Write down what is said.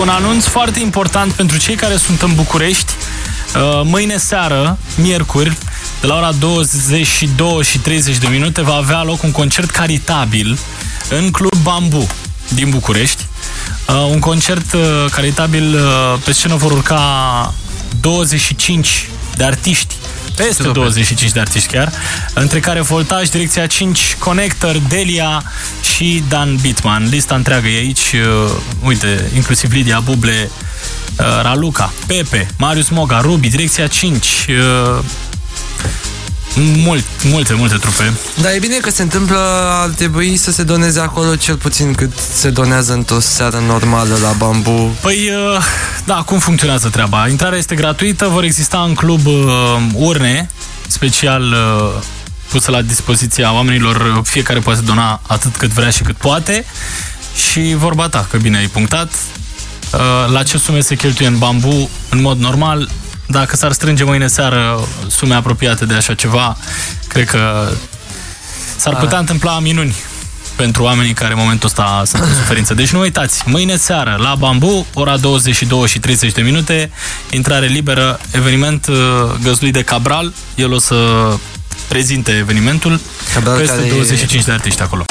un anunț foarte important pentru cei care sunt în București. Uh, mâine seară, miercuri, de la ora 22 și 30 de minute, va avea loc un concert caritabil în Club Bambu din București. Uh, un concert uh, caritabil, pe scenă vor urca 25 de artiști peste 25 de artiști chiar, între care Voltaj, Direcția 5, Connector, Delia și Dan Bitman. Lista întreagă e aici, uh, uite, inclusiv Lidia Buble, uh, Raluca, Pepe, Marius Moga, Ruby, Direcția 5, uh, mult, multe, multe trupe. Dar e bine că se întâmplă, ar trebui să se doneze acolo cel puțin cât se donează într-o seară normală la bambu. Păi, uh, da, cum funcționează treaba? Intrarea este gratuită, vor exista în club uh, urne special uh, pusă la dispoziția oamenilor, fiecare poate dona atât cât vrea și cât poate și vorba ta, că bine ai punctat, la ce sume se cheltuie în bambu, în mod normal, dacă s-ar strânge mâine seară sume apropiate de așa ceva, cred că s-ar putea da. întâmpla minuni pentru oamenii care în momentul ăsta sunt în suferință. Deci nu uitați, mâine seară la Bambu, ora 22 și 30 de minute, intrare liberă, eveniment uh, găzduit de Cabral, el o să prezinte evenimentul, Cabral peste 25 e... de artiști acolo.